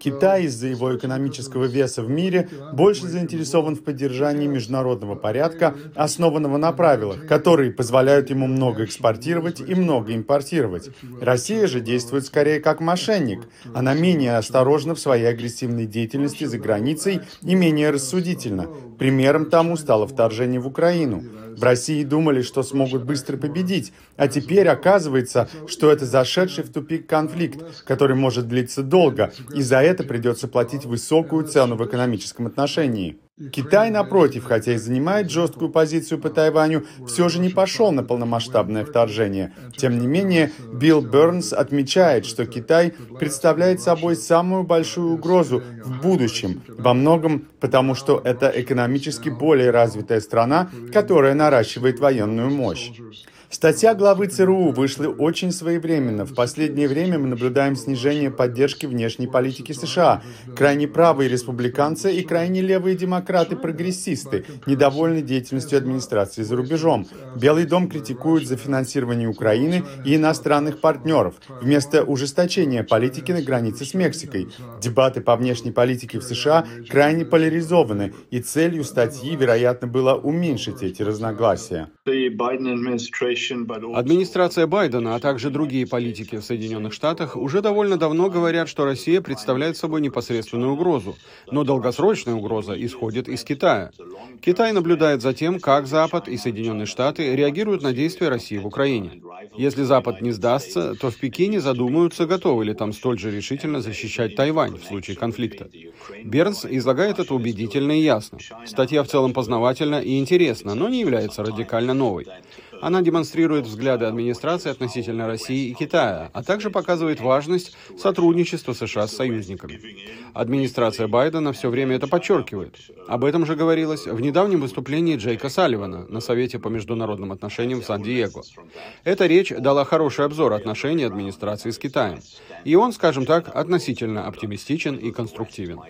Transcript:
Китай из-за его экономического веса в мире больше заинтересован в поддержании международного порядка, основанного на правилах, которые позволяют ему много экспортировать и много импортировать. Россия же действует скорее как мошенник. Она менее осторожна в своей агрессивной деятельности за границей и менее рассудительна. Примером тому стало вторжение в Украину. В России думали, что смогут быстро победить, а теперь оказывается, что это зашедший в тупик конфликт, который может длиться долго, и за это придется платить высокую цену в экономическом отношении. Китай, напротив, хотя и занимает жесткую позицию по Тайваню, все же не пошел на полномасштабное вторжение. Тем не менее, Билл Бернс отмечает, что Китай представляет собой самую большую угрозу в будущем, во многом потому, что это экономически более развитая страна, которая наращивает военную мощь. Статья главы ЦРУ вышла очень своевременно. В последнее время мы наблюдаем снижение поддержки внешней политики США. Крайне правые республиканцы и крайне левые демократы-прогрессисты недовольны деятельностью администрации за рубежом. Белый дом критикует за финансирование Украины и иностранных партнеров вместо ужесточения политики на границе с Мексикой. Дебаты по внешней политике в США крайне поляризованы, и целью статьи, вероятно, было уменьшить эти разногласия. Администрация Байдена, а также другие политики в Соединенных Штатах уже довольно давно говорят, что Россия представляет собой непосредственную угрозу, но долгосрочная угроза исходит из Китая. Китай наблюдает за тем, как Запад и Соединенные Штаты реагируют на действия России в Украине. Если Запад не сдастся, то в Пекине задумаются, готовы ли там столь же решительно защищать Тайвань в случае конфликта. Бернс излагает это убедительно и ясно. Статья в целом познавательна и интересна, но не является радикально новой. Она демонстрирует взгляды администрации относительно России и Китая, а также показывает важность сотрудничества США с союзниками. Администрация Байдена все время это подчеркивает. Об этом же говорилось в недавнем выступлении Джейка Салливана на Совете по международным отношениям в Сан-Диего. Эта речь дала хороший обзор отношений администрации с Китаем. И он, скажем так, относительно оптимистичен и конструктивен.